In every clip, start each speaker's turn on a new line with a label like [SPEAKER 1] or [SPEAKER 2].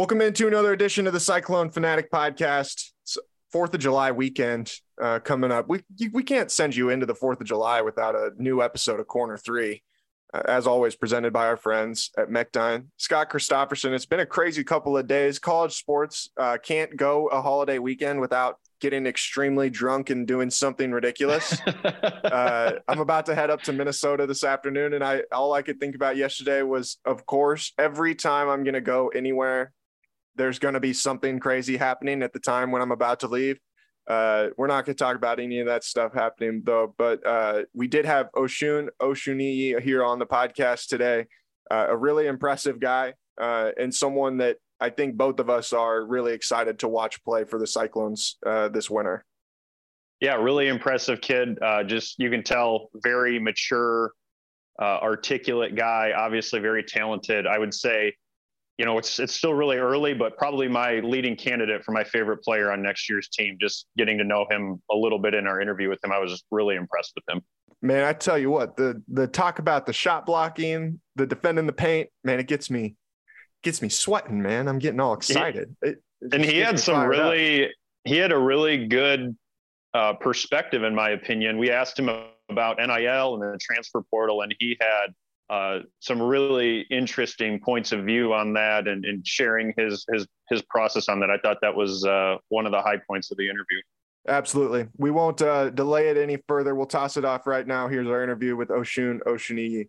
[SPEAKER 1] Welcome into another edition of the Cyclone Fanatic podcast. It's Fourth of July weekend uh, coming up. We we can't send you into the Fourth of July without a new episode of Corner Three. Uh, as always, presented by our friends at Mechdyne. Scott Christopherson. It's been a crazy couple of days. College sports uh, can't go a holiday weekend without getting extremely drunk and doing something ridiculous. uh, I'm about to head up to Minnesota this afternoon, and I all I could think about yesterday was, of course, every time I'm going to go anywhere there's going to be something crazy happening at the time when I'm about to leave. Uh, we're not going to talk about any of that stuff happening though, but uh, we did have Osun Osunniyi here on the podcast today. Uh, a really impressive guy uh, and someone that I think both of us are really excited to watch play for the Cyclones uh, this winter.
[SPEAKER 2] Yeah, really impressive kid. Uh, just you can tell, very mature, articulate guy. Obviously, very talented. I would say you know, it's it's still really early, but probably my leading candidate for my favorite player on next year's team. Just getting to know him a little bit in our interview with him, I was really impressed with him.
[SPEAKER 1] Man, I tell you what, the the talk about the shot blocking, the defending the paint, man, it gets me gets me sweating, man. I'm getting all excited. It,
[SPEAKER 2] it and he had some really up. he had a really good uh, perspective, in my opinion. We asked him about NIL and the transfer portal, and he had uh, some really interesting points of view on that and, and, sharing his his his process on that. I thought that was uh, one of the high points of the interview.
[SPEAKER 1] Absolutely. We won't uh, delay it any further. We'll toss it off right now. Here's our interview with Osun Osunniyi.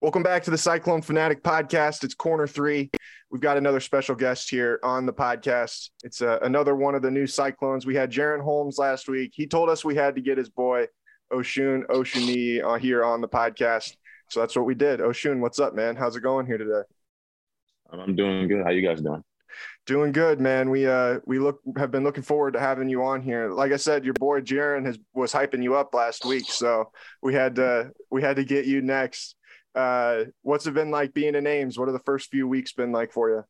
[SPEAKER 1] Welcome back to the Cyclone Fanatic podcast. It's corner three. We've got another special guest here on the podcast. It's uh, another one of the new Cyclones. We had Jaren Holmes last week. He told us we had to get his boy Osun Osunniyi uh, here on the podcast. So that's what we did. Osun, what's up, man? How's it going here today?
[SPEAKER 3] I'm doing good. How you guys doing?
[SPEAKER 1] Doing good, man. We uh we look have been looking forward to having you on here. Like I said, your boy Jaren has was hyping you up last week, so we had to we had to get you next. Uh, what's it been like being in Ames? What are the first few weeks been like for you?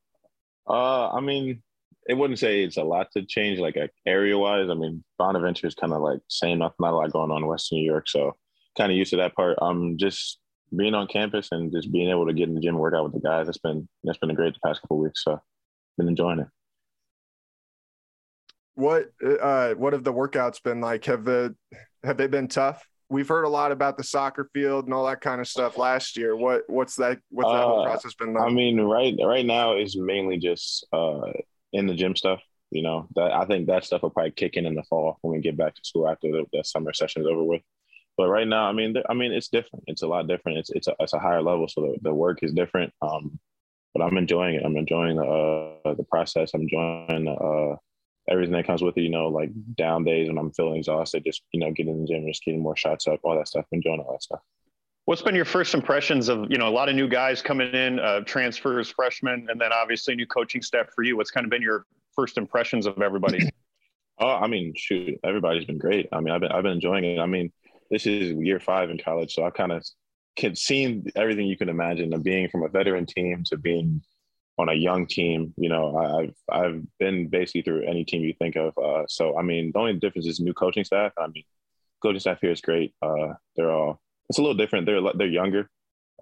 [SPEAKER 3] Uh, I mean, it wouldn't say it's a lot to change, like area wise. I mean, Bonaventure is kind of like same, not, not a lot going on in Western New York, so kind of used to that part. Um, just being on campus and just being able to get in the gym and work out with the guys. That's been that's been a great the past couple weeks. So, been enjoying it.
[SPEAKER 1] What uh, what have the workouts been like? Have the have they been tough? We've heard a lot about the soccer field and all that kind of stuff last year. What what's that what's that whole uh, process been like?
[SPEAKER 3] I mean, right right now is mainly just uh, in the gym stuff. You know, that I think that stuff will probably kick in in the fall when we get back to school after the, the summer session is over with. But right now, I mean, I mean, it's different. It's a lot different. It's it's a, it's a higher level, so the, the work is different. Um, but I'm enjoying it. I'm enjoying the uh, the process. I'm enjoying the uh, everything that comes with it, you know, like down days when I'm feeling exhausted, just, you know, getting in the gym, just getting more shots up, all that stuff, enjoying all that stuff.
[SPEAKER 2] What's been your first impressions of, you know, a lot of new guys coming in, uh, transfers, freshmen, and then obviously new coaching staff for you? What's kind of been your first impressions of everybody?
[SPEAKER 3] oh, I mean, shoot, everybody's been great. I mean, I've been, I've been enjoying it. I mean, this is year five in college, so I kind of can see everything you can imagine of being from a veteran team to being on a young team. You know, I've I've been basically through any team you think of. Uh, so I mean, the only difference is new coaching staff. I mean, coaching staff here is great. Uh, they're all it's a little different. They're they're younger.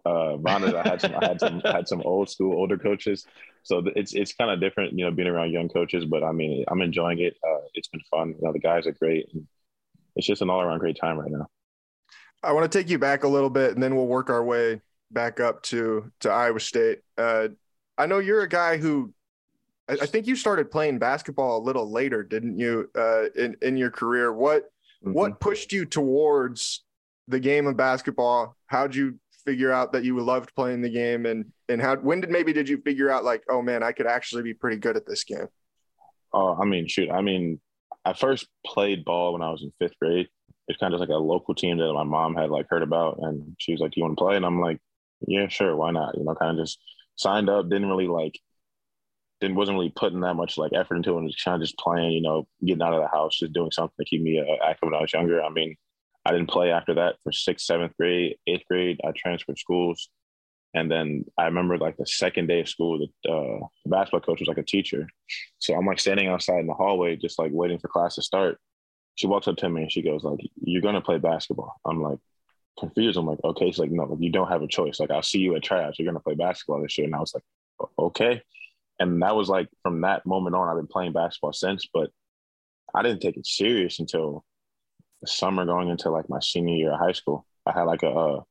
[SPEAKER 3] Uh, I had some I had some I had some old school older coaches. So it's it's kind of different, you know, being around young coaches. But I mean, I'm enjoying it. Uh, it's been fun. You know, the guys are great. It's just an all around great time right now.
[SPEAKER 1] I want to take you back a little bit, and then we'll work our way back up to to Iowa State. Uh, I know you're a guy who I, I, think you started playing basketball a little later, didn't you? Uh, in in your career, what mm-hmm. what pushed you towards the game of basketball? How'd you figure out that you loved playing the game, and and how when did maybe did you figure out like, oh man, I could actually be pretty good at this game?
[SPEAKER 3] Oh, I mean, shoot, I mean, I first played ball when I was in fifth grade. It's kind of like a local team that my mom had like heard about, and she was like, "Do you want to play?" And I'm like, "Yeah, sure, why not?" You know, kind of just signed up. Didn't really like didn't wasn't really putting that much like effort into it. And just kind of just playing, you know, getting out of the house, just doing something to keep me uh, active when I was younger. I mean, I didn't play after that for sixth, seventh grade, eighth grade. I transferred schools, and then I remember like the second day of school, the, uh, the basketball coach was like a teacher. So I'm like standing outside in the hallway, just like waiting for class to start. She walks up to me and she goes like, "You're gonna play basketball." I'm like confused. I'm like, "Okay." She's like, "No, you don't have a choice. Like I'll see you at tryouts. You're gonna play basketball this year." And I was like, "Okay." and that was like from that moment on, I've been playing basketball since. But I didn't take it serious until the summer going into like my senior year of high school. I had like a a,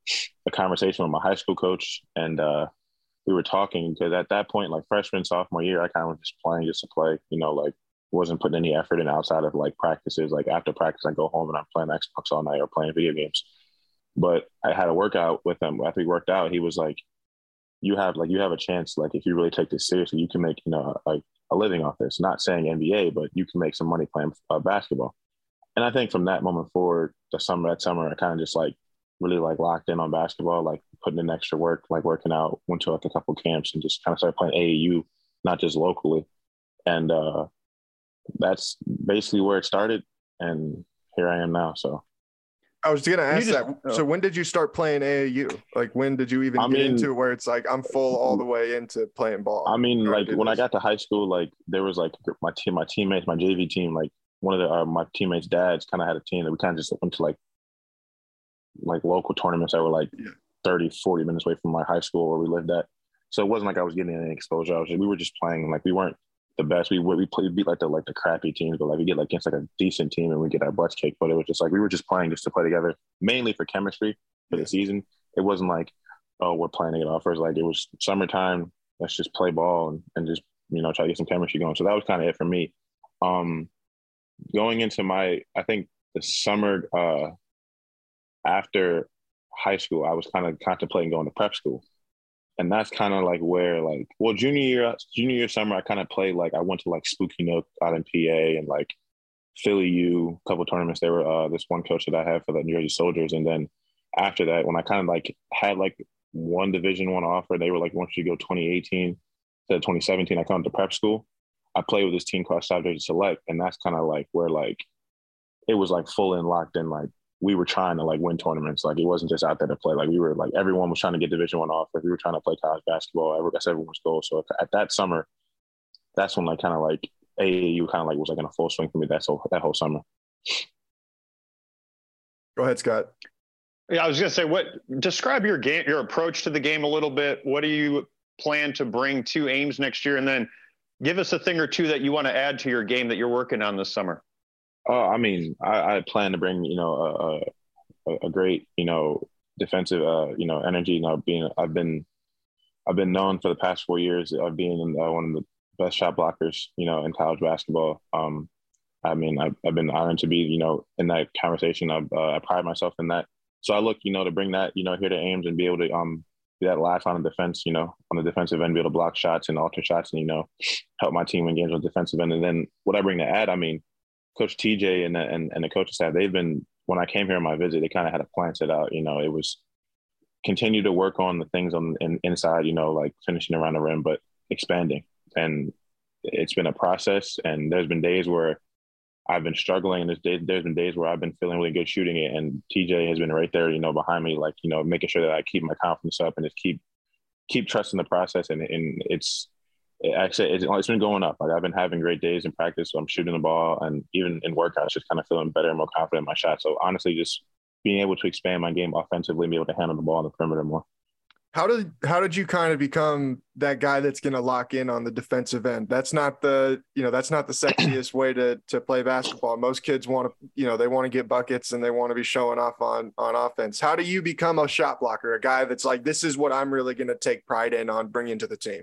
[SPEAKER 3] a conversation with my high school coach, and uh, we were talking because at that point, like freshman sophomore year, I kind of was just playing just to play. You know, like wasn't putting any effort in outside of like practices. Like after practice, I go home and I'm playing Xbox all night or playing video games. But I had a workout with him. After we worked out, he was like, you have like you have a chance like if you really take this seriously you can make you know like a living off this. Not saying nba but you can make some money playing uh, basketball. And i think from that moment forward the summer that summer i kind of just like really like locked in on basketball like putting in extra work like working out went to like a couple camps and just kind of started playing aau not just locally. And uh that's basically where it started and here i am now so
[SPEAKER 1] I was gonna ask just, that. So when did you start playing AAU? Like when did you even I get mean, into where it's like I'm full all the way into playing ball?
[SPEAKER 3] I mean, like when I got to high school, like there was like my team, my teammates, my JV team, like one of the uh, my teammates' dads kind of had a team that we kind of just went to like like local tournaments that were like yeah. 30, 40 minutes away from my high school where we lived at. So it wasn't like I was getting any exposure. I was just, we were just playing like we weren't the best. We we played beat like the like the crappy teams, but like we get like against like a decent team and we get our butts kicked. But it was just like we were just playing just to play together, mainly for chemistry for the season. It wasn't like oh we're playing to get offers. Like it was summertime. Let's just play ball and, and just you know try to get some chemistry going. So that was kind of it for me. Um, going into my I think the summer uh, after high school, I was kind of contemplating going to prep school and that's kind of like where like well junior year junior year summer I kind of played like I went to like Spooky Nook out in PA and like Philly U a couple tournaments. There were uh, this one coach that I had for the New Jersey Soldiers, and then after that, when I kind of like had like one Division one offer, they were like, "Once you go 2018 to 2017," I come to prep school. I played with this team called South Jersey Select, and that's kind of like where like it was like full and locked in like we were trying to like win tournaments. Like it wasn't just out there to play. Like we were like everyone was trying to get Division One off. Like we were trying to play college basketball. That's everyone's goal. So at that summer, that's when like kind of like AAU kind of like was like in a full swing for me. That's whole that whole summer.
[SPEAKER 1] Go ahead, Scott.
[SPEAKER 2] Yeah, I was gonna say, what describe your game, your approach to the game a little bit. What do you plan to bring to Ames next year, and then give us a thing or two that you want to add to your game that you're working on this summer.
[SPEAKER 3] Oh, I mean, I, I plan to bring you know a, a, a great you know defensive uh, you know energy. You know, being I've been I've been known for the past four years of being uh, one of the best shot blockers you know in college basketball. Um, I mean, I've, I've been honored to be you know in that conversation. I've, uh, I pride myself in that. So I look you know to bring that you know here to Ames and be able to um be that last on the defense, you know, on the defensive end, be able to block shots and alter shots, and you know, help my team win games on the defensive end. And then what I bring to add, I mean, Coach TJ and the, and, and the coaching staff, they've been when I came here on my visit, they kind of had a plan set out. You know, it was continue to work on the things on in, inside. You know, like finishing around the rim, but expanding. And it's been a process. And there's been days where I've been struggling, and there's days, there's been days where I've been feeling really good shooting it, and TJ has been right there, you know, behind me, like you know, making sure that I keep my confidence up and just keep keep trusting the process. And and it's actually it's, it's been going up. Like I've been having great days in practice. So I'm shooting the ball, and even in workouts, just kind of feeling better and more confident in my shot. So honestly, just being able to expand my game offensively, and be able to handle the ball on the perimeter more.
[SPEAKER 1] how did how did you kind of become that guy that's going to lock in on the defensive end that's not the you know that's not the sexiest way to to play basketball most kids want to you know they want to get buckets and they want to be showing off on on offense how do you become a shot blocker a guy that's like this is what i'm really going to take pride in on bringing to the team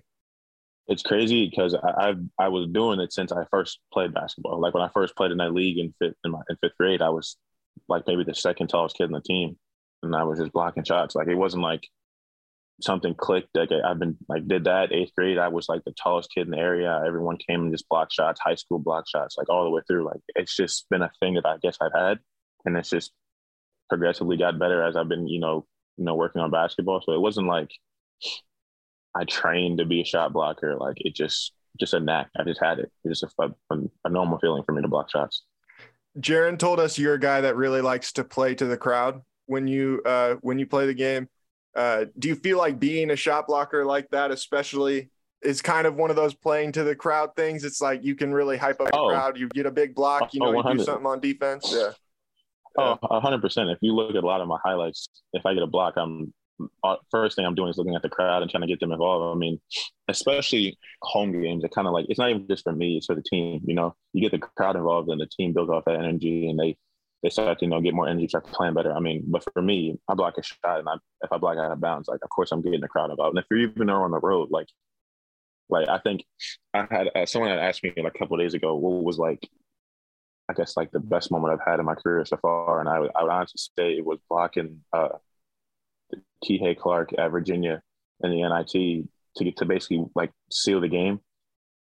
[SPEAKER 3] it's crazy because I, I, I was doing it since I first played basketball. Like when I first played in that league in fifth in, my, in fifth grade, I was like maybe the second tallest kid in the team, and I was just blocking shots. Like it wasn't like something clicked. Like I've been like did that eighth grade. I was like the tallest kid in the area. Everyone came and just block shots, high school block shots, like all the way through. Like it's just been a thing that I guess I've had, and it's just progressively got better as I've been, you know, you know, working on basketball. So it wasn't like I trained to be a shot blocker. Like it just just a knack. I just had it. It's just a, a, a normal feeling for me to block shots.
[SPEAKER 1] Jaren told us you're a guy that really likes to play to the crowd when you uh, when you play the game. Uh, do you feel like being a shot blocker like that, especially, is kind of one of those playing to the crowd things? It's like you can really hype up the oh. crowd. You get a big block, you know, oh, you do something on defense. Yeah.
[SPEAKER 3] Oh, hundred percent. If you look at a lot of my highlights, if I get a block, I'm first thing I'm doing is looking at the crowd and trying to get them involved. I mean, especially home games, it kind of like it's not even just for me; it's for the team. You know, you get the crowd involved, and the team builds off that energy, and they they start to you know get more energy, start playing better. I mean, but for me, I block a shot, and I, if I block out of bounds, like of course I'm getting the crowd involved. And if you're even there on the road, like like I think I had uh, someone had asked me like a couple days ago what was like I guess like the best moment I've had in my career so far, and I would, I would honestly say it was blocking uh, Kihei Clark at Virginia in the NIT to get to basically like seal the game,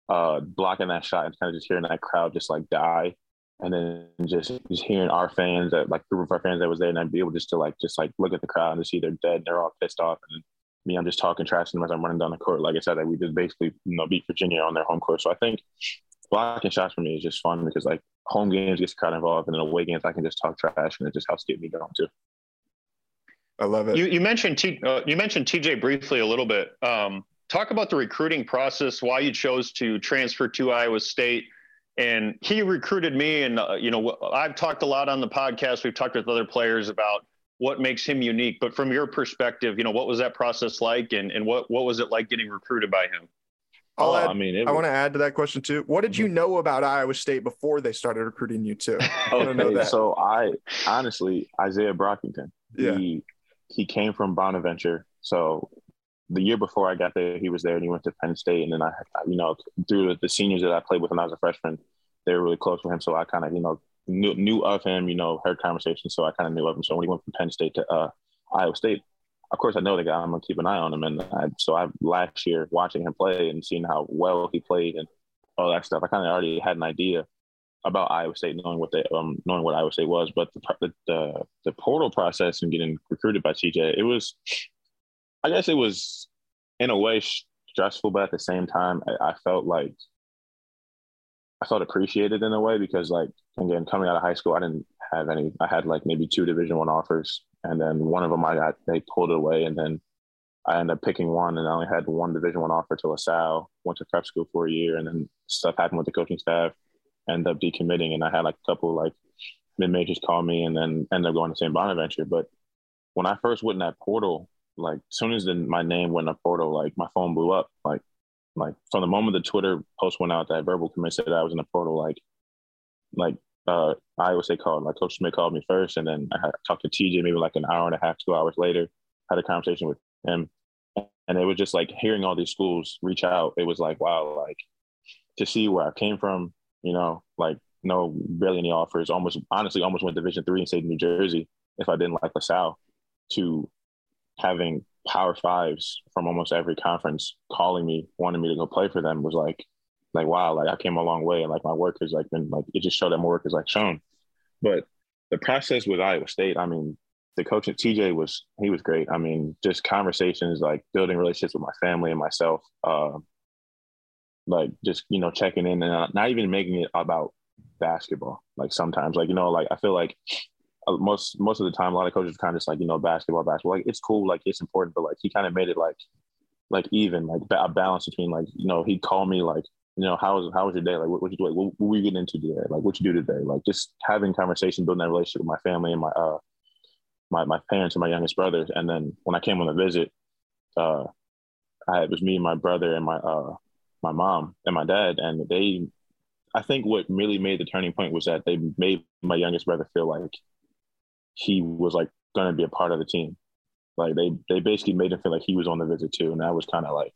[SPEAKER 3] uh, blocking that shot and kind of just hearing that crowd just like die. And then just just hearing our fans that like group of our fans that was there and I'd be able just to like just like look at the crowd and see they're dead, they're all pissed off. And me, I'm just talking trash to them as I'm running down the court. Like I said, that we just basically you know beat Virginia on their home court. So I think blocking shots for me is just fun because like home games gets crowd involved and then away games I can just talk trash and it just helps get me going too.
[SPEAKER 1] I love it.
[SPEAKER 2] You, you mentioned T, uh, you mentioned TJ briefly a little bit. Um, talk about the recruiting process, why you chose to transfer to Iowa State. And he recruited me, and uh, you know I've talked a lot on the podcast. We've talked with other players about what makes him unique. But from your perspective, you know what was that process like, and and what what was it like getting recruited by him?
[SPEAKER 1] I'll oh, add, I mean, I was, want to add to that question too. What did you mm-hmm. know about Iowa State before they started recruiting you too? I
[SPEAKER 3] okay, so I honestly Isaiah Brockington. Yeah. He, he came from Bonaventure. So the year before I got there, he was there and he went to Penn State. And then I, you know, through the seniors that I played with when I was a freshman, they were really close with him. So I kind of, you know, knew, knew of him, you know, heard conversations. So I kind of knew of him. So when he went from Penn State to uh, Iowa State, of course, I know the guy. I'm gonna keep an eye on him, and I, so I last year watching him play and seeing how well he played and all that stuff. I kind of already had an idea about Iowa State, knowing what they um, knowing what Iowa State was, but the, the the portal process and getting recruited by TJ, it was, I guess it was in a way stressful, but at the same time, I, I felt like I felt appreciated in a way because like again coming out of high school, I didn't have any. I had like maybe two Division One offers, and then one of them I got they pulled away, and then I ended up picking one, and I only had one Division One offer to LaSalle. Went to prep school for a year, and then stuff happened with the coaching staff end up decommitting. And I had like a couple like mid majors call me and then end up going to St. Bonaventure. But when I first went in that portal, like as soon as the, my name went in the portal, like my phone blew up. Like like from the moment the Twitter post went out that verbal commit said I was in the portal, like like uh Iowa State called, like Coach Smith called me first, and then I talked to TJ maybe like an hour and a half, two hours later, had a conversation with him. And it was just like hearing all these schools reach out, it was like, wow, like to see where I came from, you know, like no barely any offers. Almost honestly, almost went Division three and stayed in New Jersey if I didn't like LaSalle. To having Power Fives from almost every conference calling me, wanting me to go play for them was like, like wow, like I came a long way, and like my work has like been like it just showed that my work is like shown. But the process with Iowa State, I mean, the coach at TJ was he was great. I mean, just conversations like building relationships with my family and myself. Uh, like just you know checking in and not even making it about basketball. Like sometimes, like you know, like I feel like uh, most most of the time, a lot of coaches kind of just like you know basketball, basketball. Like it's cool, like it's important, but like he kind of made it like like even like a balance between like you know he'd call me like you know how was how was your day like what, what you do what, what were you getting into today like what you do today like just having conversation building that relationship with my family and my uh my my parents and my youngest brothers and then when I came on the visit uh, I, it was me, and my brother, and my uh, my mom and my dad, and they. I think what really made the turning point was that they made my youngest brother feel like he was like going to be a part of the team. Like they they basically made him feel like he was on the visit too, and that was kind of like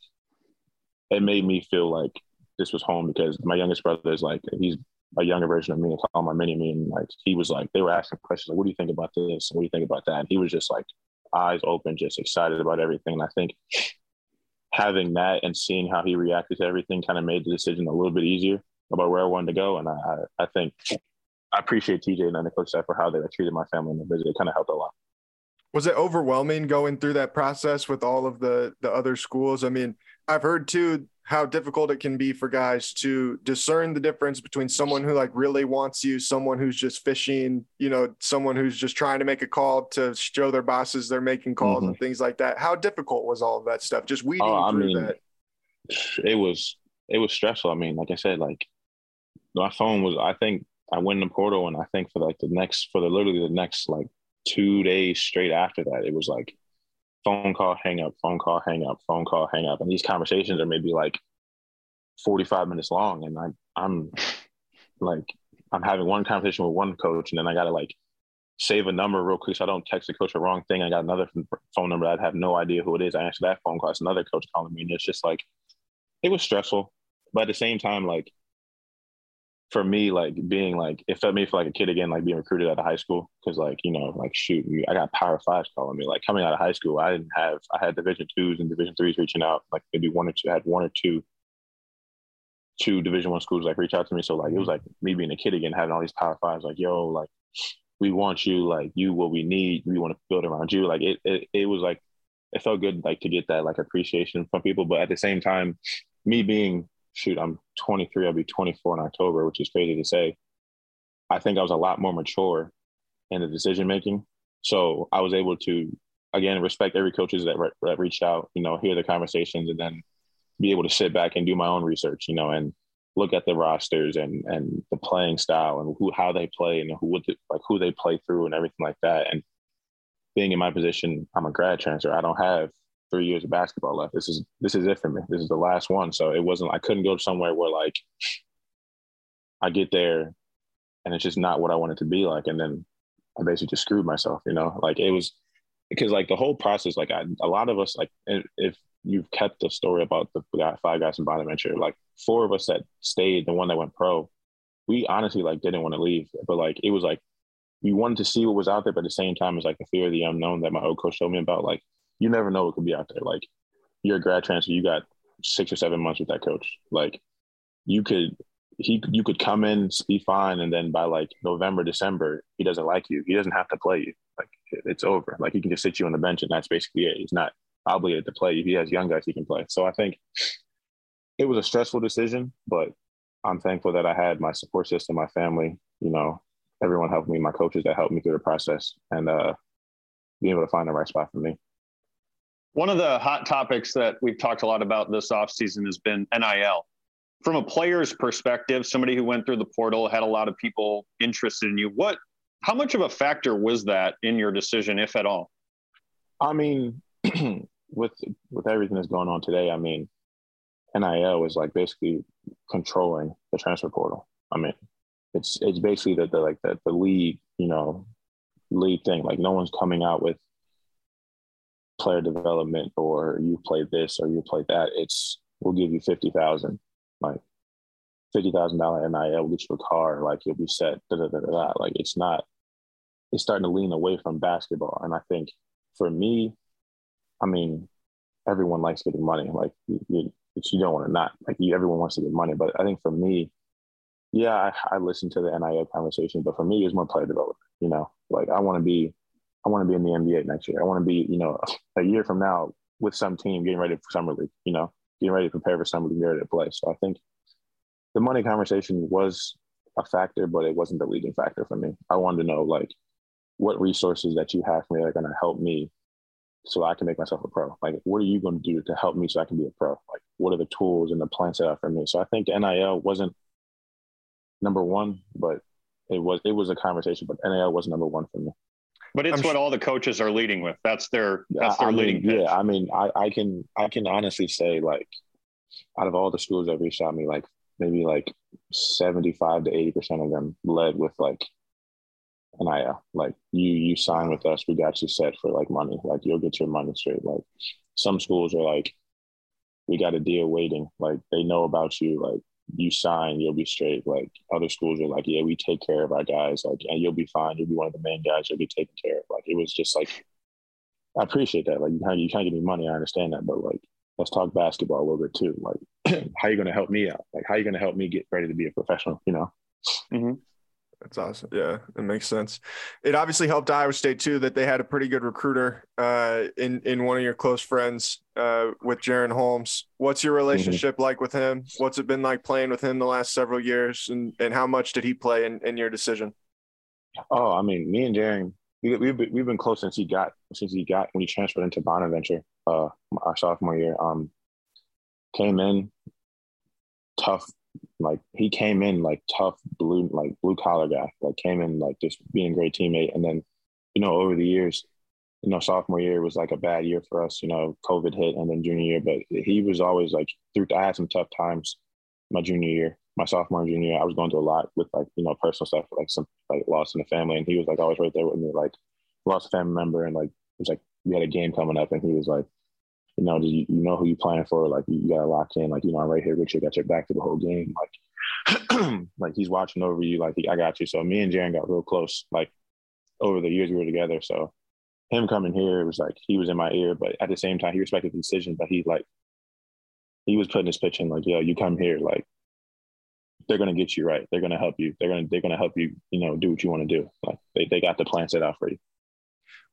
[SPEAKER 3] it made me feel like this was home because my youngest brother is like he's a younger version of me and call my mini me and like he was like they were asking questions like what do you think about this and what do you think about that and he was just like eyes open just excited about everything and I think having that and seeing how he reacted to everything kind of made the decision a little bit easier about where I wanted to go. And I I think I appreciate TJ and the coach staff for how they treated my family in the visit. It kind of helped a lot.
[SPEAKER 1] Was it overwhelming going through that process with all of the the other schools? I mean i've heard too how difficult it can be for guys to discern the difference between someone who like really wants you someone who's just fishing you know someone who's just trying to make a call to show their bosses they're making calls mm-hmm. and things like that. How difficult was all of that stuff? Just weeding oh, through mean, that.
[SPEAKER 3] it was it was stressful. I mean like i said like my phone was i think i went in the portal and i think for like the next for the literally the next like two days straight after that, it was like phone call, hang up, phone call, hang up, phone call, hang up. And these conversations are maybe like 45 minutes long. And I'm, I'm like, I'm having one conversation with one coach and then I got to like save a number real quick so I don't text the coach the wrong thing. I got another phone number. I'd have no idea who it is. I answer that phone call. It's another coach calling me. And it's just like, it was stressful. But at the same time, like, for me, like being like it felt me for like a kid again, like being recruited out of high school. Cause like, you know, like shoot, I got power fives calling me. Like coming out of high school, I didn't have I had division twos and division threes reaching out, like maybe one or two, I had one or two two division one schools like reach out to me. So like it was like me being a kid again, having all these power fives, like, yo, like we want you, like you what we need, we want to build around you. Like it it, it was like it felt good like to get that like appreciation from people. But at the same time, me being shoot, I'm 23, I'll be 24 in October, which is crazy to say. I think I was a lot more mature in the decision making. So I was able to, again, respect every coaches that, re- that reached out, you know, hear the conversations and then be able to sit back and do my own research, you know, and look at the rosters and and the playing style and who how they play and who would like who they play through and everything like that. And being in my position, I'm a grad transfer. I don't have three years of basketball left. This is this is it for me. This is the last one. So it wasn't I couldn't go somewhere where like I get there and it's just not what I wanted to be like. And then I basically just screwed myself, you know? Like it was because like the whole process, like I, a lot of us, like if you've kept the story about the five guys in Bonaventure, like four of us that stayed, the one that went pro, we honestly like didn't want to leave, but like it was like we wanted to see what was out there, but at the same time, it's like the fear of the unknown that my old coach told me about. Like you never know what could be out there. Like you're a grad transfer, you got six or seven months with that coach. Like you could he you could come in, be fine, and then by like November, December, he doesn't like you. He doesn't have to play you. Like it's over. Like he can just sit you on the bench, and that's basically it. He's not obligated to play. If he has young guys, he can play. So I think it was a stressful decision, but I'm thankful that I had my support system, my family. You know, everyone helped me, my coaches that helped me through the process, and uh, being able to find the right spot for me.
[SPEAKER 2] One of the hot topics that we've talked a lot about this offseason has been NIL. From a player's perspective, somebody who went through the portal had a lot of people interested in you. What, how much of a factor was that in your decision, if at all?
[SPEAKER 3] I mean, with with everything that's going on today, I mean, NIL is like basically controlling the transfer portal. I mean, it's it's basically the, the like the, the league, you know, league thing. Like no one's coming out with player development or you play this or you play that. It's we'll give you fifty thousand, like fifty thousand dollar NIL, we'll get you a car, like you'll be set. Da, da, da, da, da. Like it's not. It's starting to lean away from basketball, and I think for me, I mean, everyone likes getting money. Like you, you, you don't want to not like you, everyone wants to get money, but I think for me, yeah, I, I listen to the NIL conversation, but for me, it's more player development. You know, like I want to be I want to be in the NBA next year. I want to be, you know, a year from now with some team getting ready for summer league, you know, getting ready to prepare for summer league, ready to play. So I think the money conversation was a factor, but it wasn't the leading factor for me. I wanted to know like what resources that you have for me that are going to help me so I can make myself a pro. Like, what are you going to do to help me so I can be a pro? Like, what are the tools and the plans set out for me? So I think NIL wasn't number one, but it was it was a conversation, but NIL was number one for me.
[SPEAKER 2] But it's
[SPEAKER 1] I'm
[SPEAKER 2] what all the coaches are leading with. That's their that's their
[SPEAKER 3] I
[SPEAKER 2] leading
[SPEAKER 3] mean, yeah, I mean, I, I can I can honestly say like out of all the schools that reached out to me, like maybe like seventy five to eighty percent of them led with like NIL. Like you you sign with us, we got you set for like money. Like you'll get your money straight. Like some schools are like, we got a deal waiting. Like they know about you. Like you sign, you'll be straight. Like other schools are like, yeah, we take care of our guys. Like and you'll be fine. You'll be one of the main guys. You'll be taken care of. Like it was just like I appreciate that. Like you can't, you can't give me money. I understand that, but like let's talk basketball a little bit too. Like how are you going to help me out? Like how are you going to help me get ready to be a professional? You know? Mm-hmm.
[SPEAKER 1] That's awesome. Yeah, it makes sense. It obviously helped Iowa State too that they had a pretty good recruiter uh, in in one of your close friends uh, with Jaren Holmes. What's your relationship like with him? What's it been like playing with him the last several years, and and how much did he play in, in your decision?
[SPEAKER 3] Oh, I mean, me and Jaren, we, we've been, we've been close since he got since he got when he transferred into Bonaventure, uh, our sophomore year. Um, came in tough, like he came in like tough blue like blue collar guy. Like came in like just being a great teammate, and then you know over the years, you know sophomore year was like a bad year for us. You know, COVID hit, and then junior year, but he was always like through. I had some tough times my junior year, my sophomore and junior year, I was going through a lot with like, you know, personal stuff, like some like loss in the family. And he was like always right there with me, like lost a family member. And like, it was like, we had a game coming up and he was like, you know, you, you know who you playing for? Like you, got to lock in, like, you know, I'm right here with you, got your back to the whole game. Like, like he's watching over you. Like, I got you. So me and Jaren got real close, like over the years we were together. So him coming here, it was like, he was in my ear, but at the same time, he respected the decision, but he like, he was putting his pitch in like, yo, you come here, like they're gonna get you right. They're gonna help you. They're gonna they're gonna help you, you know, do what you want to do. Like they, they got the plan set out for you.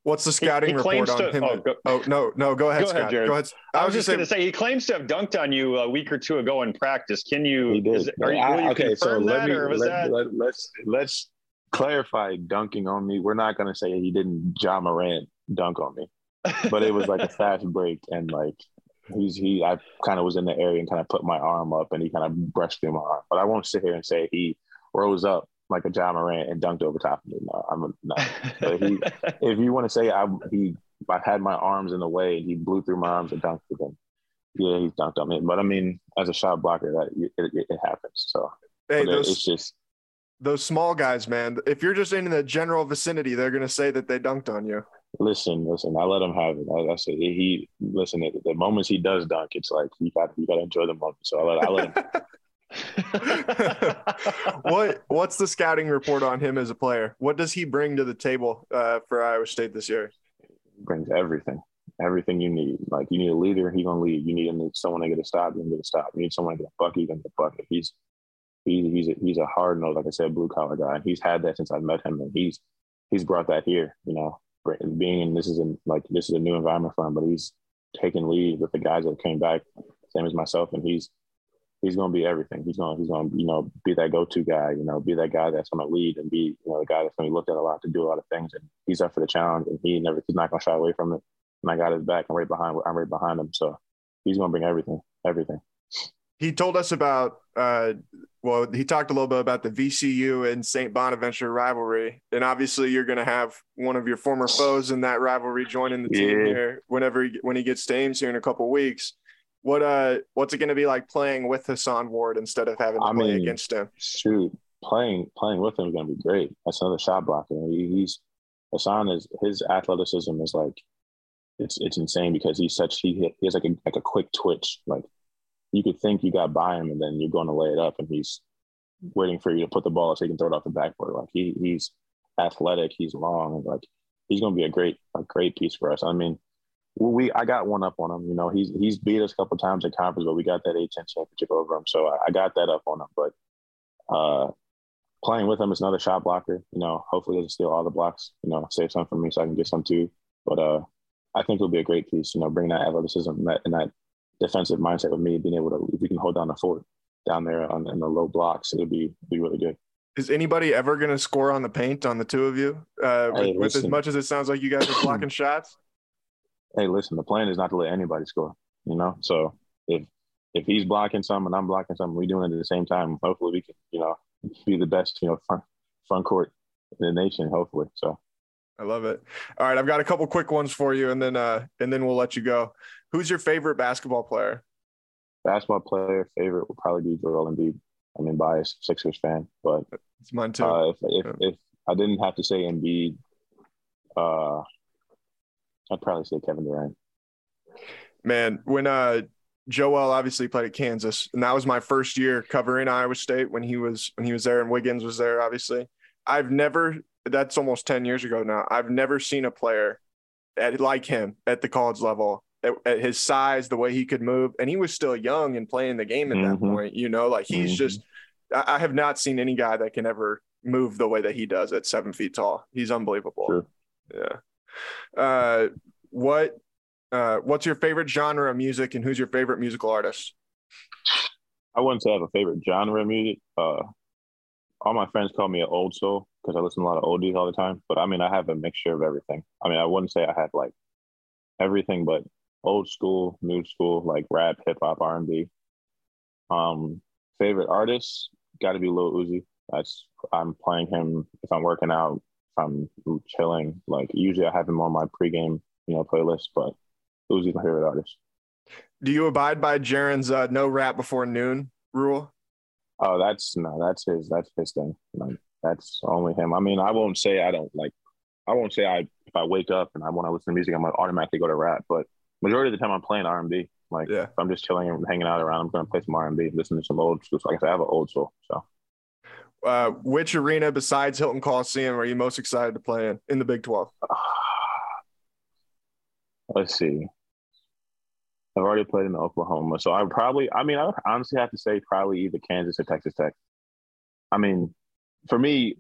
[SPEAKER 1] What's the scouting
[SPEAKER 2] he
[SPEAKER 1] report on
[SPEAKER 2] to-
[SPEAKER 1] him?
[SPEAKER 2] oh, go-
[SPEAKER 1] oh no, no, go ahead,
[SPEAKER 2] Go ahead, Jared.
[SPEAKER 1] Go ahead.
[SPEAKER 2] I was just
[SPEAKER 1] gonna
[SPEAKER 2] say he claims to have dunked on you a week or two ago in practice. Can you?
[SPEAKER 3] He did.
[SPEAKER 2] Is are you,
[SPEAKER 3] I-
[SPEAKER 2] will you
[SPEAKER 3] okay, so
[SPEAKER 2] confirm
[SPEAKER 3] let
[SPEAKER 2] that,
[SPEAKER 3] me
[SPEAKER 2] or
[SPEAKER 3] let,
[SPEAKER 2] that?
[SPEAKER 3] let, let's let's clarify dunking on me. We're not gonna say he didn't Ja Morant dunk on me, but it was like a fast break and like he's he I kind of was in the area and kind of put my arm up and he kind of brushed through my arm. But I won't sit here and say he rose up like a Ja Morant and dunked over top of me. No, I'm a, no. But he, if you want to say I he I had my arms in the way and he blew through my arms and dunked with them. Yeah, he's dunked on me. But I mean, as a shot blocker, that it, it, it happens. So
[SPEAKER 1] Hey, those
[SPEAKER 3] it's just
[SPEAKER 1] those small guys, man. If you're just in the general vicinity, they're gonna say that they dunked on you.
[SPEAKER 3] listen, listen. I let him have it. I, I said he listen. The, the moments he does dunk, it's like you got you got to enjoy the moment. So I let I let him.
[SPEAKER 1] what What's the scouting report on him as a player? What does he bring to the table uh, for Iowa State this year?
[SPEAKER 3] brings everything, everything you need. Like you need a leader, he gonna lead. You need someone to get a stop, you can get a stop. You need someone to get a bucket, you can get a bucket. He's he, he's a, he's a hard nose, like I said, blue collar guy. And he's had that since I met him, and he's he's brought that here. You know, being in this is a, like this is a new environment for him, but he's taking lead with the guys that came back, same as myself, and he's he's going to be everything. He's going he's going to you know be that go to guy. You know, be that guy that's going to lead and be you know the guy that's going to be looked at a lot to do a lot of things. And he's up for the challenge, and he never he's not going to shy away from it. And I got his back. I'm right behind. I'm right behind him. So he's going to bring everything, everything.
[SPEAKER 1] He told us about. Uh, well, he talked a little bit about the VCU and St. Bonaventure rivalry, and obviously you're going to have one of your former foes in that rivalry joining the team
[SPEAKER 3] Yeah.
[SPEAKER 1] here whenever he, when he gets to Ames here in a couple weeks. What uh, what's it going to be like playing with Hason Ward instead of having to
[SPEAKER 3] I
[SPEAKER 1] play
[SPEAKER 3] mean,
[SPEAKER 1] against him?
[SPEAKER 3] shoot, playing playing with him is going to be great. That's another shot blocker. He, he's Hassan is his athleticism is like it's it's insane because he's such he he has like a like a quick twitch. Like you could think you got by him and then you're going to lay it up and he's waiting for you to put the ball so he can throw it off the backboard. Like he he's athletic, he's long, and like he's going to be a great a great piece for us. I mean. We I got one up on him, you know. He's he's beat us a couple times at conference, but we got that A10 championship over him, so I, I got that up on him. But uh, playing with him is another shot blocker. You know, hopefully doesn't steal all the blocks. You know, save some for me so I can get some too. But uh, I think it'll be a great piece. You know, bring that athleticism and that, and that defensive mindset with me, being able to if we can hold down the fort down there on in the low blocks, it'll be be really good.
[SPEAKER 1] Is anybody ever going to score on the paint on the two of you? Uh,
[SPEAKER 3] Hey,
[SPEAKER 1] with, with as much as it sounds like you guys are blocking shots.
[SPEAKER 3] Hey, listen, the plan is not to let anybody score. You know, so if if he's blocking some and I'm blocking some, we're doing it at the same time. Hopefully, we can you know be the best you know front front court in the nation. Hopefully, so
[SPEAKER 1] I love it. All right, I've got a couple quick ones for you, and then uh, and then we'll let you go. Who's your favorite basketball player?
[SPEAKER 3] Basketball player favorite would probably be Joel Embiid. I mean, biased Sixers fan, but
[SPEAKER 1] it's mine too.
[SPEAKER 3] Uh, if, if, if I didn't have to say Embiid, uh, I'd probably say Kevin Durant.
[SPEAKER 1] Man, when uh Joel obviously played at Kansas, and that was my first year covering Iowa State when he was when he was there and Wiggins was there. Obviously, I've never. That's almost ten years ago now. I've never seen a player at, like him at the college level at, at, his size, the way he could move, and he was still young and playing the game at mm-hmm. that point. You know, like he's mm-hmm. just. I, I have not seen any guy that can ever move the way that he does at seven feet tall. He's unbelievable.
[SPEAKER 3] Sure.
[SPEAKER 1] Yeah. Uh, what uh, what's your favorite genre of music and who's your favorite musical artist?
[SPEAKER 3] I wouldn't say I have a favorite genre of music. Uh, all my friends call me an old soul because I listen to a lot of oldies all the time. But I mean, I have a mixture of everything. I mean, I wouldn't say I have like everything, but old school, new school, like rap, hip hop, R and B. Um, favorite artists got to be Lil Uzi. That's I'm playing him if I'm working out, I'm chilling. Like usually I have him on my pregame, you know, playlist. But Uzi's my favorite artist.
[SPEAKER 1] Do you abide by Jaren's uh, no rap before noon rule?
[SPEAKER 3] Oh, that's no, that's his, that's his thing. Like, that's only him. I mean, I won't say I don't like. I won't say I if I wake up and I want to listen to music, I'm gonna automatically go to rap. But majority of the time, I'm playing R and B. Like, yeah. if I'm just chilling and hanging out around, I'm gonna play some R and B, listen to some old school. So like I said, I have an old soul. So,
[SPEAKER 1] uh, which arena besides Hilton Coliseum are you most excited to play in in the Big Twelve?
[SPEAKER 3] Let's see. I've already played in Oklahoma, so I probably, I mean, I would honestly have to say probably either Kansas or Texas Tech. I mean, for me,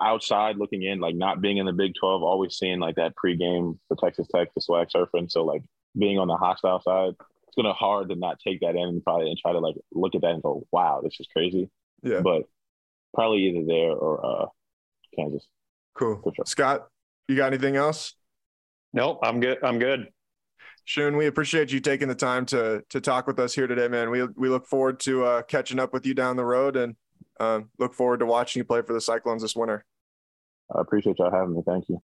[SPEAKER 3] outside looking in, like not being in the Big Twelve, always seeing like that pregame for Texas Tech, the swag surfing. So like being on the hostile side, it's gonna hard to not take that in and probably and try to like look at that and go, wow, this is crazy.
[SPEAKER 1] Yeah.
[SPEAKER 3] But probably either there or uh, Kansas.
[SPEAKER 1] Cool. Sure. Scott, you got anything else?
[SPEAKER 2] Nope, I'm good. I'm good.
[SPEAKER 1] Shun, we appreciate you taking the time to to talk with us here today, man. We we look forward to uh, catching up with you down the road and um, look forward to watching you play for the Cyclones this winter.
[SPEAKER 3] I appreciate y'all having me. Thank you.